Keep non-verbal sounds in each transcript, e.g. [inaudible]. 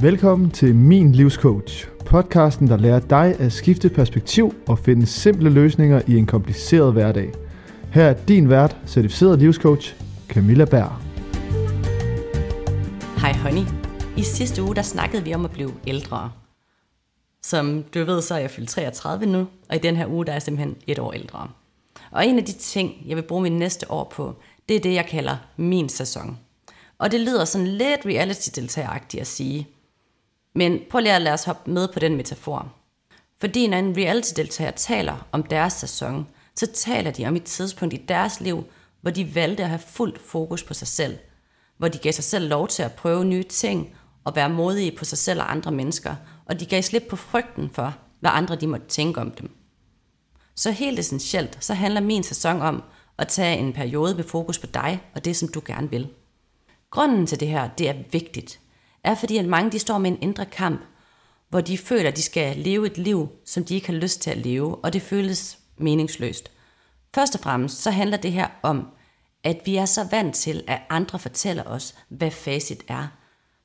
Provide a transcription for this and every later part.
Velkommen til Min Livscoach, podcasten, der lærer dig at skifte perspektiv og finde simple løsninger i en kompliceret hverdag. Her er din vært, certificeret livscoach, Camilla Berg. Hej honey. I sidste uge der snakkede vi om at blive ældre. Som du ved, så er jeg fyldt 33 nu, og i den her uge der er jeg simpelthen et år ældre. Og en af de ting, jeg vil bruge min næste år på, det er det, jeg kalder min sæson. Og det lyder sådan lidt reality-deltageragtigt at sige. Men prøv lige at lade os hoppe med på den metafor. Fordi når en reality-deltager taler om deres sæson, så taler de om et tidspunkt i deres liv, hvor de valgte at have fuldt fokus på sig selv. Hvor de gav sig selv lov til at prøve nye ting og være modige på sig selv og andre mennesker. Og de gav slip på frygten for, hvad andre de måtte tænke om dem. Så helt essentielt, så handler min sæson om at tage en periode med fokus på dig og det, som du gerne vil. Grunden til det her, det er vigtigt, er fordi, at mange de står med en indre kamp, hvor de føler, at de skal leve et liv, som de ikke har lyst til at leve, og det føles meningsløst. Først og fremmest så handler det her om, at vi er så vant til, at andre fortæller os, hvad facit er.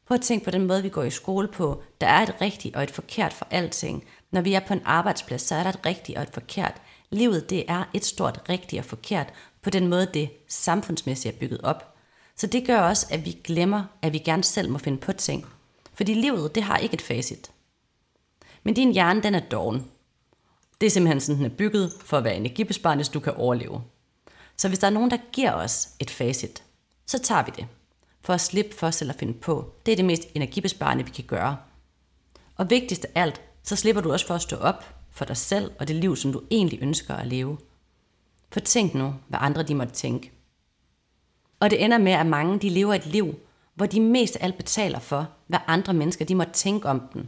Prøv at tænke på den måde, vi går i skole på. Der er et rigtigt og et forkert for alting. Når vi er på en arbejdsplads, så er der et rigtigt og et forkert. Livet det er et stort rigtigt og forkert på den måde, det samfundsmæssigt er bygget op. Så det gør også, at vi glemmer, at vi gerne selv må finde på ting. Fordi livet, det har ikke et facit. Men din hjerne, den er doven. Det er simpelthen sådan, den er bygget for at være energibesparende, så du kan overleve. Så hvis der er nogen, der giver os et facit, så tager vi det. For at slippe for os selv at finde på. Det er det mest energibesparende, vi kan gøre. Og vigtigst af alt, så slipper du også for at stå op for dig selv og det liv, som du egentlig ønsker at leve. For tænk nu, hvad andre de måtte tænke. Og det ender med, at mange de lever et liv, hvor de mest alt betaler for, hvad andre mennesker de måtte tænke om dem.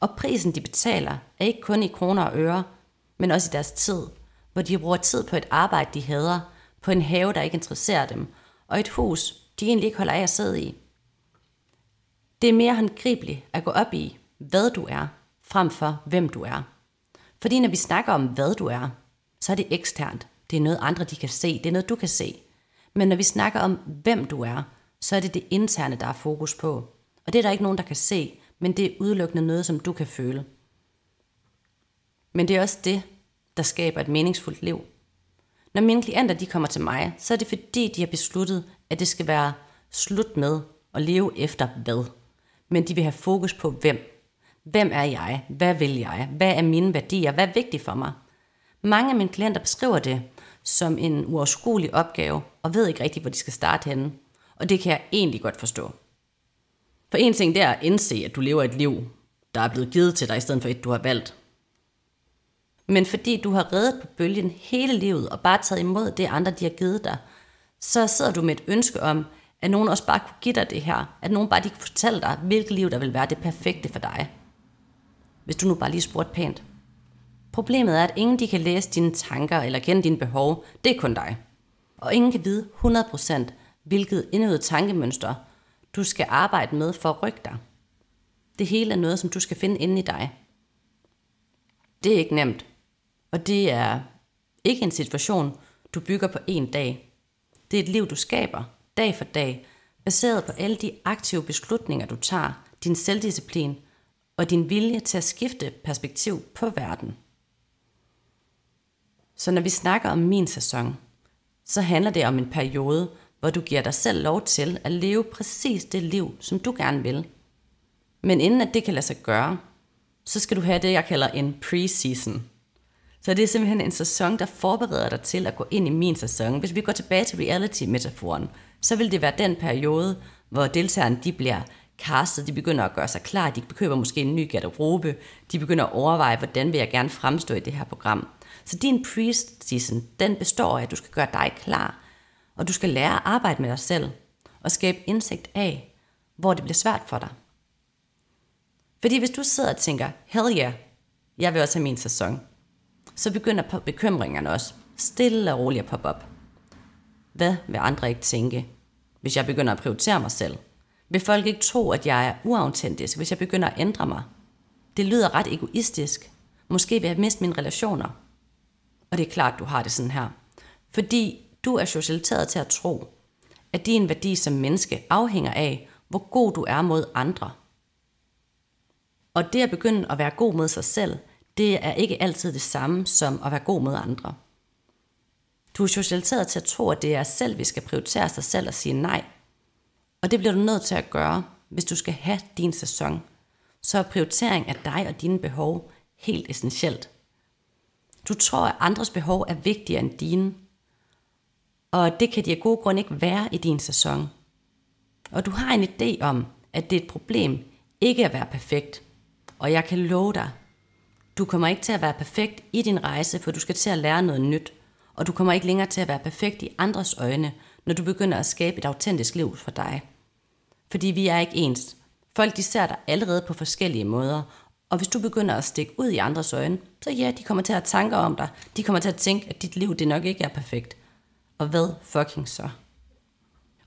Og prisen, de betaler, er ikke kun i kroner og øre, men også i deres tid, hvor de bruger tid på et arbejde, de hader, på en have, der ikke interesserer dem, og et hus, de egentlig ikke holder af at sidde i. Det er mere håndgribeligt at gå op i, hvad du er, frem for hvem du er. Fordi når vi snakker om, hvad du er, så er det eksternt. Det er noget andre, de kan se. Det er noget, du kan se. Men når vi snakker om, hvem du er, så er det det interne, der er fokus på. Og det er der ikke nogen, der kan se, men det er udelukkende noget, som du kan føle. Men det er også det, der skaber et meningsfuldt liv. Når mine klienter de kommer til mig, så er det fordi, de har besluttet, at det skal være slut med at leve efter hvad. Men de vil have fokus på hvem. Hvem er jeg? Hvad vil jeg? Hvad er mine værdier? Hvad er vigtigt for mig? Mange af mine klienter beskriver det som en uoverskuelig opgave, og ved ikke rigtig, hvor de skal starte henne. Og det kan jeg egentlig godt forstå. For en ting det er at indse, at du lever et liv, der er blevet givet til dig, i stedet for et, du har valgt. Men fordi du har reddet på bølgen hele livet, og bare taget imod det, andre de har givet dig, så sidder du med et ønske om, at nogen også bare kunne give dig det her. At nogen bare de kunne fortælle dig, hvilket liv der vil være det perfekte for dig. Hvis du nu bare lige spurgte pænt. Problemet er, at ingen de kan læse dine tanker eller kende dine behov. Det er kun dig. Og ingen kan vide 100% hvilket indøvet tankemønster du skal arbejde med for at rykke dig. Det hele er noget, som du skal finde inde i dig. Det er ikke nemt. Og det er ikke en situation, du bygger på en dag. Det er et liv, du skaber dag for dag, baseret på alle de aktive beslutninger, du tager, din selvdisciplin og din vilje til at skifte perspektiv på verden. Så når vi snakker om min sæson, så handler det om en periode, hvor du giver dig selv lov til at leve præcis det liv, som du gerne vil. Men inden at det kan lade sig gøre, så skal du have det, jeg kalder en pre-season. Så det er simpelthen en sæson, der forbereder dig til at gå ind i min sæson. Hvis vi går tilbage til reality-metaforen, så vil det være den periode, hvor deltagerne de bliver castet, de begynder at gøre sig klar, de bekøber måske en ny garderobe, de begynder at overveje, hvordan vil jeg gerne fremstå i det her program. Så din pre-season, den består af, at du skal gøre dig klar, og du skal lære at arbejde med dig selv, og skabe indsigt af, hvor det bliver svært for dig. Fordi hvis du sidder og tænker, hell yeah, jeg vil også have min sæson, så begynder bekymringerne også stille og roligt at poppe op. Hvad vil andre ikke tænke, hvis jeg begynder at prioritere mig selv? Vil folk ikke tro, at jeg er uautentisk, hvis jeg begynder at ændre mig? Det lyder ret egoistisk. Måske vil jeg miste mine relationer. Og det er klart, du har det sådan her. Fordi du er socialiteret til at tro, at din værdi som menneske afhænger af, hvor god du er mod andre. Og det at begynde at være god mod sig selv, det er ikke altid det samme som at være god mod andre. Du er socialiseret til at tro, at det er selv, vi skal prioritere sig selv og sige nej. Og det bliver du nødt til at gøre, hvis du skal have din sæson. Så er prioritering af dig og dine behov helt essentielt. Du tror, at andres behov er vigtigere end dine. Og det kan de af gode grunde ikke være i din sæson. Og du har en idé om, at det er et problem ikke at være perfekt. Og jeg kan love dig, du kommer ikke til at være perfekt i din rejse, for du skal til at lære noget nyt. Og du kommer ikke længere til at være perfekt i andres øjne, når du begynder at skabe et autentisk liv for dig. Fordi vi er ikke ens. Folk de ser dig allerede på forskellige måder, og hvis du begynder at stikke ud i andres øjne, så ja, de kommer til at have tanker om dig. De kommer til at tænke, at dit liv det nok ikke er perfekt. Og hvad fucking så?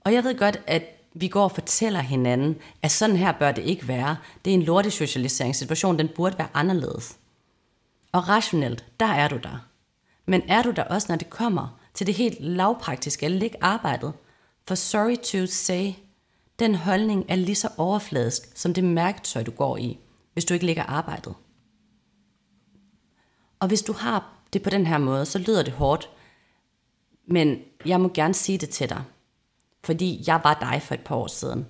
Og jeg ved godt, at vi går og fortæller hinanden, at sådan her bør det ikke være. Det er en lortig socialiseringssituation, den burde være anderledes. Og rationelt, der er du der. Men er du der også, når det kommer til det helt lavpraktiske at lægge arbejdet? For sorry to say, den holdning er lige så overfladisk som det mærketøj, du går i, hvis du ikke lægger arbejdet. Og hvis du har det på den her måde, så lyder det hårdt. Men jeg må gerne sige det til dig. Fordi jeg var dig for et par år siden.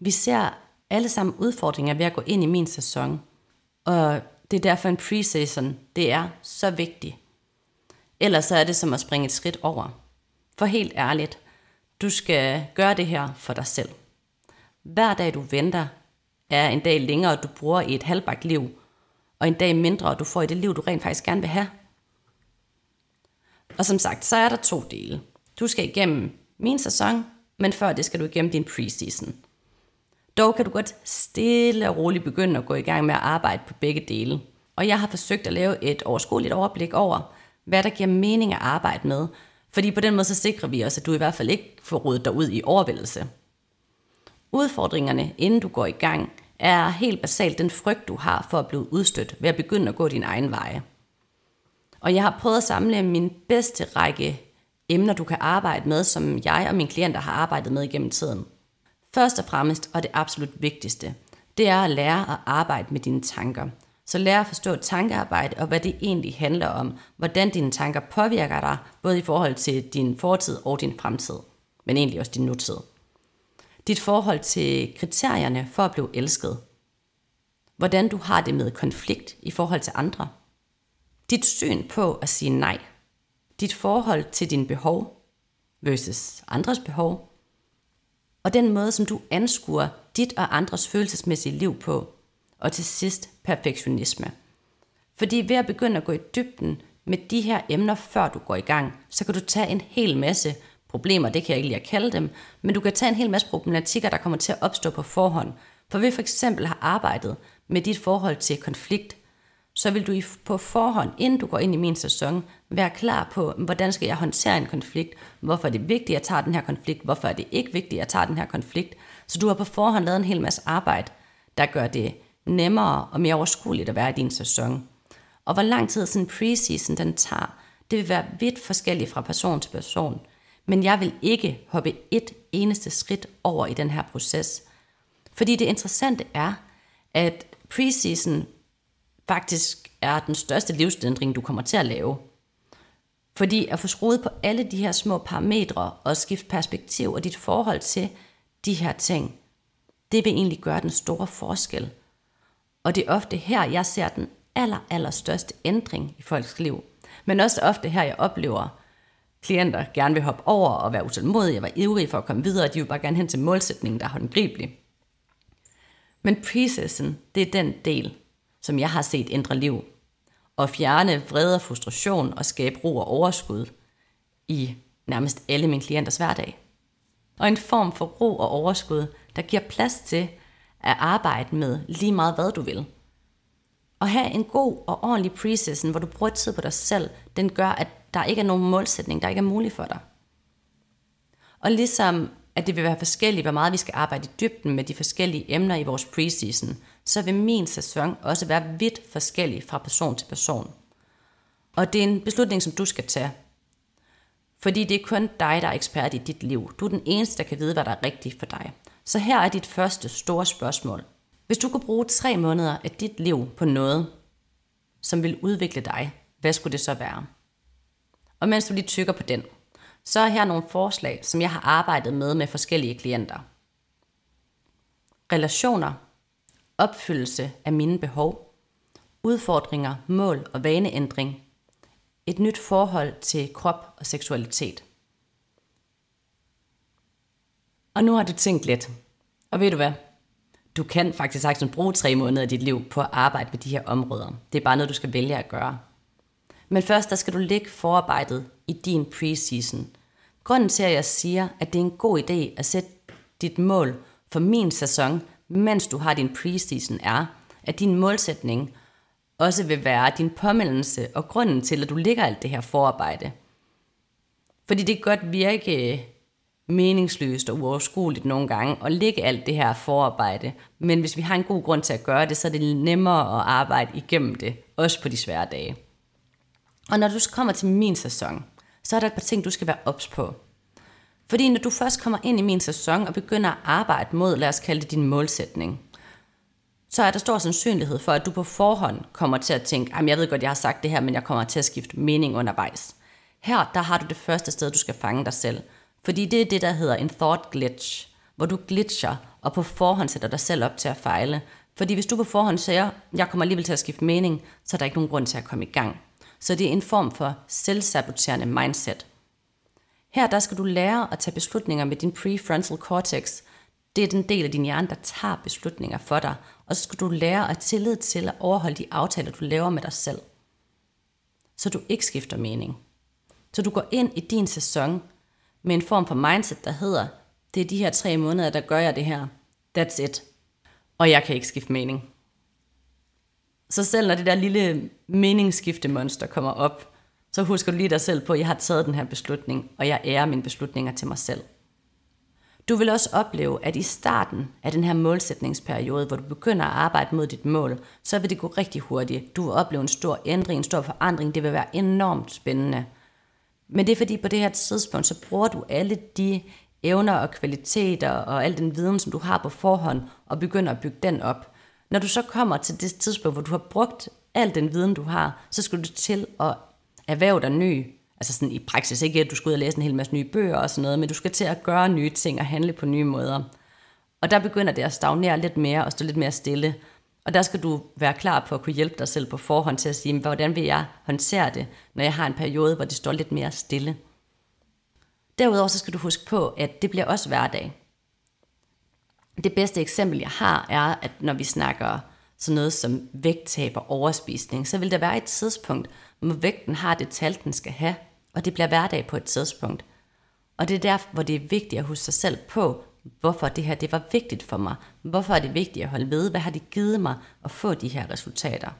Vi ser alle sammen udfordringer ved at gå ind i min sæson. Og det er derfor en preseason, det er så vigtigt. Ellers så er det som at springe et skridt over. For helt ærligt, du skal gøre det her for dig selv. Hver dag du venter, er en dag længere, du bruger i et halvbagt liv, og en dag mindre, du får i det liv, du rent faktisk gerne vil have. Og som sagt, så er der to dele. Du skal igennem min sæson, men før det skal du igennem din preseason. Dog kan du godt stille og roligt begynde at gå i gang med at arbejde på begge dele. Og jeg har forsøgt at lave et overskueligt overblik over, hvad der giver mening at arbejde med, fordi på den måde så sikrer vi os, at du i hvert fald ikke får rodet dig ud i overvældelse. Udfordringerne, inden du går i gang, er helt basalt den frygt, du har for at blive udstødt ved at begynde at gå din egen veje. Og jeg har prøvet at samle min bedste række emner, du kan arbejde med, som jeg og mine klienter har arbejdet med igennem tiden. Først og fremmest, og det absolut vigtigste, det er at lære at arbejde med dine tanker. Så lær at forstå tankearbejde og hvad det egentlig handler om, hvordan dine tanker påvirker dig, både i forhold til din fortid og din fremtid, men egentlig også din nutid. Dit forhold til kriterierne for at blive elsket. Hvordan du har det med konflikt i forhold til andre. Dit syn på at sige nej. Dit forhold til dine behov versus andres behov. Og den måde, som du anskuer dit og andres følelsesmæssige liv på. Og til sidst perfektionisme. Fordi ved at begynde at gå i dybden med de her emner, før du går i gang, så kan du tage en hel masse problemer, det kan jeg ikke lige at kalde dem, men du kan tage en hel masse problematikker, der kommer til at opstå på forhånd. For ved for eksempel har arbejdet med dit forhold til konflikt, så vil du på forhånd, inden du går ind i min sæson, være klar på, hvordan skal jeg håndtere en konflikt, hvorfor er det vigtigt, at jeg tager den her konflikt, hvorfor er det ikke vigtigt, at jeg tager den her konflikt. Så du har på forhånd lavet en hel masse arbejde, der gør det nemmere og mere overskueligt at være i din sæson. Og hvor lang tid sådan en preseason den tager, det vil være vidt forskelligt fra person til person. Men jeg vil ikke hoppe et eneste skridt over i den her proces. Fordi det interessante er, at preseason faktisk er den største livsændring, du kommer til at lave. Fordi at få skruet på alle de her små parametre og skifte perspektiv og dit forhold til de her ting, det vil egentlig gøre den store forskel. Og det er ofte her, jeg ser den aller, aller største ændring i folks liv. Men også ofte her, jeg oplever, klienter gerne vil hoppe over og være utålmodige og være ivrige for at komme videre, de vil bare gerne hen til målsætningen, der er håndgribelig. Men processen, det er den del, som jeg har set ændre liv, og fjerne vrede og frustration og skabe ro og overskud i nærmest alle mine klienters hverdag. Og en form for ro og overskud, der giver plads til at arbejde med lige meget hvad du vil. Og have en god og ordentlig pre hvor du bruger tid på dig selv, den gør, at der ikke er nogen målsætning, der ikke er mulig for dig. Og ligesom at det vil være forskelligt, hvor meget vi skal arbejde i dybden med de forskellige emner i vores preseason, så vil min sæson også være vidt forskellig fra person til person. Og det er en beslutning, som du skal tage. Fordi det er kun dig, der er ekspert i dit liv. Du er den eneste, der kan vide, hvad der er rigtigt for dig. Så her er dit første store spørgsmål. Hvis du kunne bruge tre måneder af dit liv på noget, som vil udvikle dig, hvad skulle det så være? Og mens du lige tykker på den, så er her nogle forslag, som jeg har arbejdet med med forskellige klienter. Relationer, opfyldelse af mine behov, udfordringer, mål og vaneændring, et nyt forhold til krop og seksualitet. Og nu har du tænkt lidt. Og ved du hvad? Du kan faktisk sagtens bruge tre måneder af dit liv på at arbejde med de her områder. Det er bare noget, du skal vælge at gøre. Men først der skal du lægge forarbejdet i din preseason. Grunden til, at jeg siger, at det er en god idé at sætte dit mål for min sæson, mens du har din preseason, er, at din målsætning også vil være din påmeldelse og grunden til, at du ligger alt det her forarbejde. Fordi det kan godt virke meningsløst og uoverskueligt nogle gange at lægge alt det her forarbejde. Men hvis vi har en god grund til at gøre det, så er det nemmere at arbejde igennem det, også på de svære dage. Og når du kommer til min sæson, så er der et par ting, du skal være ops på. Fordi når du først kommer ind i min sæson og begynder at arbejde mod, lad os kalde det din målsætning, så er der stor sandsynlighed for, at du på forhånd kommer til at tænke, jeg ved godt, jeg har sagt det her, men jeg kommer til at skifte mening undervejs. Her, der har du det første sted, du skal fange dig selv. Fordi det er det, der hedder en thought glitch, hvor du glitcher og på forhånd sætter dig selv op til at fejle. Fordi hvis du på forhånd siger, jeg kommer alligevel til at skifte mening, så er der ikke nogen grund til at komme i gang. Så det er en form for selvsaboterende mindset. Her der skal du lære at tage beslutninger med din prefrontal cortex. Det er den del af din hjerne, der tager beslutninger for dig. Og så skal du lære at tillid til at overholde de aftaler, du laver med dig selv. Så du ikke skifter mening. Så du går ind i din sæson med en form for mindset, der hedder, det er de her tre måneder, der gør jeg det her. That's it. Og jeg kan ikke skifte mening. Så selv når det der lille meningsskiftemonster kommer op, så husker du lige dig selv på, at jeg har taget den her beslutning, og jeg ærer mine beslutninger til mig selv. Du vil også opleve, at i starten af den her målsætningsperiode, hvor du begynder at arbejde mod dit mål, så vil det gå rigtig hurtigt. Du vil opleve en stor ændring, en stor forandring. Det vil være enormt spændende. Men det er fordi på det her tidspunkt, så bruger du alle de evner og kvaliteter og al den viden, som du har på forhånd, og begynder at bygge den op. Når du så kommer til det tidspunkt, hvor du har brugt al den viden, du har, så skal du til at erhverve dig ny. Altså sådan i praksis, ikke at du skal ud og læse en hel masse nye bøger og sådan noget, men du skal til at gøre nye ting og handle på nye måder. Og der begynder det at stagnere lidt mere og stå lidt mere stille. Og der skal du være klar på at kunne hjælpe dig selv på forhånd til at sige, hvordan vil jeg håndtere det, når jeg har en periode, hvor det står lidt mere stille. Derudover så skal du huske på, at det bliver også hverdag. Det bedste eksempel, jeg har, er, at når vi snakker sådan noget som vægttab og overspisning, så vil der være et tidspunkt, hvor vægten har det tal, den skal have, og det bliver hverdag på et tidspunkt. Og det er der, hvor det er vigtigt at huske sig selv på, hvorfor det her det var vigtigt for mig. Hvorfor er det vigtigt at holde ved? Hvad har det givet mig at få de her resultater?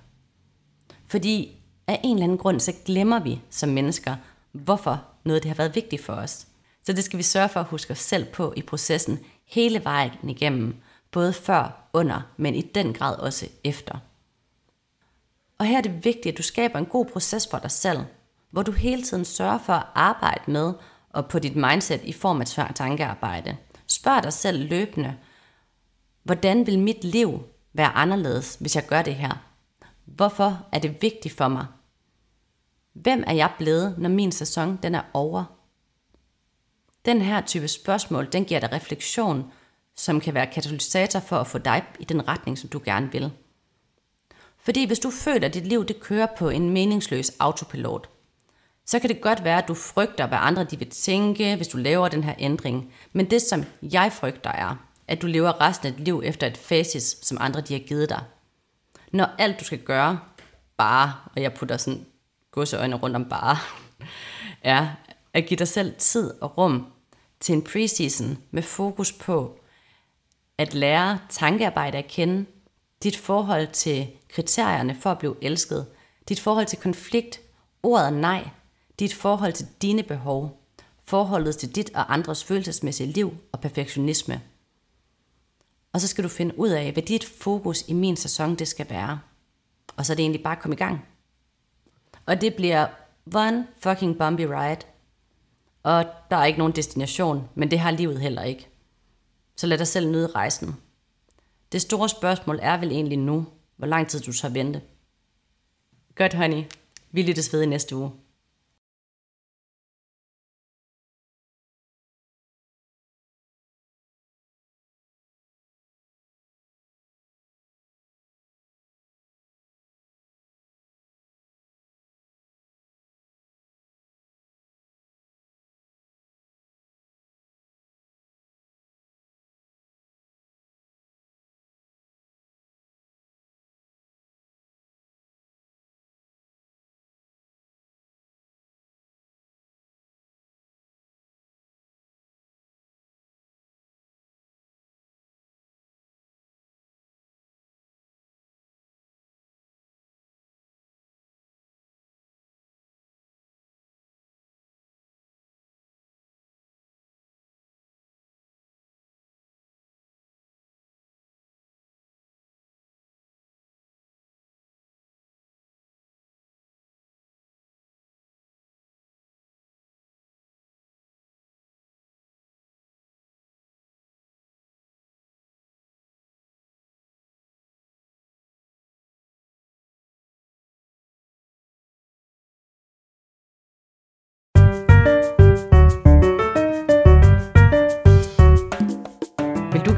Fordi af en eller anden grund, så glemmer vi som mennesker, hvorfor noget det har været vigtigt for os. Så det skal vi sørge for at huske os selv på i processen hele vejen igennem, både før, under, men i den grad også efter. Og her er det vigtigt, at du skaber en god proces for dig selv, hvor du hele tiden sørger for at arbejde med og på dit mindset i form af tankearbejde. Spørg dig selv løbende, hvordan vil mit liv være anderledes, hvis jeg gør det her? Hvorfor er det vigtigt for mig? Hvem er jeg blevet, når min sæson den er over? Den her type spørgsmål, den giver dig refleksion, som kan være katalysator for at få dig i den retning, som du gerne vil. Fordi hvis du føler, at dit liv det kører på en meningsløs autopilot, så kan det godt være, at du frygter, hvad andre de vil tænke, hvis du laver den her ændring. Men det, som jeg frygter, er, at du lever resten af dit liv efter et facis, som andre de har givet dig. Når alt du skal gøre, bare, og jeg putter sådan godseøjne rundt om bare, [laughs] er at give dig selv tid og rum til en preseason med fokus på at lære tankearbejde at kende, dit forhold til kriterierne for at blive elsket, dit forhold til konflikt, ordet nej, dit forhold til dine behov, forholdet til dit og andres følelsesmæssige liv og perfektionisme. Og så skal du finde ud af, hvad dit fokus i min sæson det skal være. Og så er det egentlig bare at komme i gang. Og det bliver one fucking bumpy ride. Og der er ikke nogen destination, men det har livet heller ikke. Så lad dig selv nyde rejsen. Det store spørgsmål er vel egentlig nu, hvor lang tid du så vente. Godt, honey. Vi lyttes ved i næste uge.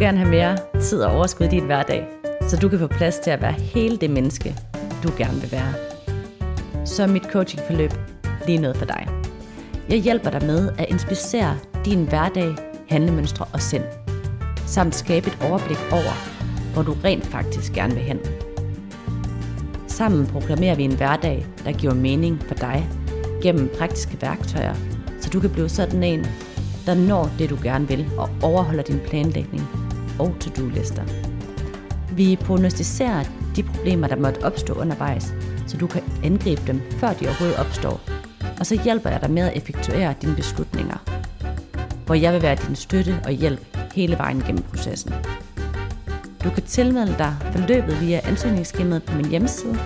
Gerne have mere tid og overskud i din hverdag, så du kan få plads til at være hele det menneske, du gerne vil være? Så er mit coachingforløb lige noget for dig. Jeg hjælper dig med at inspicere din hverdag, handlemønstre og sind, samt skabe et overblik over, hvor du rent faktisk gerne vil hen. Sammen proklamerer vi en hverdag, der giver mening for dig gennem praktiske værktøjer, så du kan blive sådan en, der når det du gerne vil og overholder din planlægning og to-do-lister. Vi prognostiserer de problemer, der måtte opstå undervejs, så du kan angribe dem, før de overhovedet opstår. Og så hjælper jeg dig med at effektuere dine beslutninger, hvor jeg vil være din støtte og hjælp hele vejen gennem processen. Du kan tilmelde dig forløbet via ansøgningsskemaet på min hjemmeside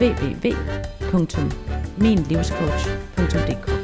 www.minlivscoach.dk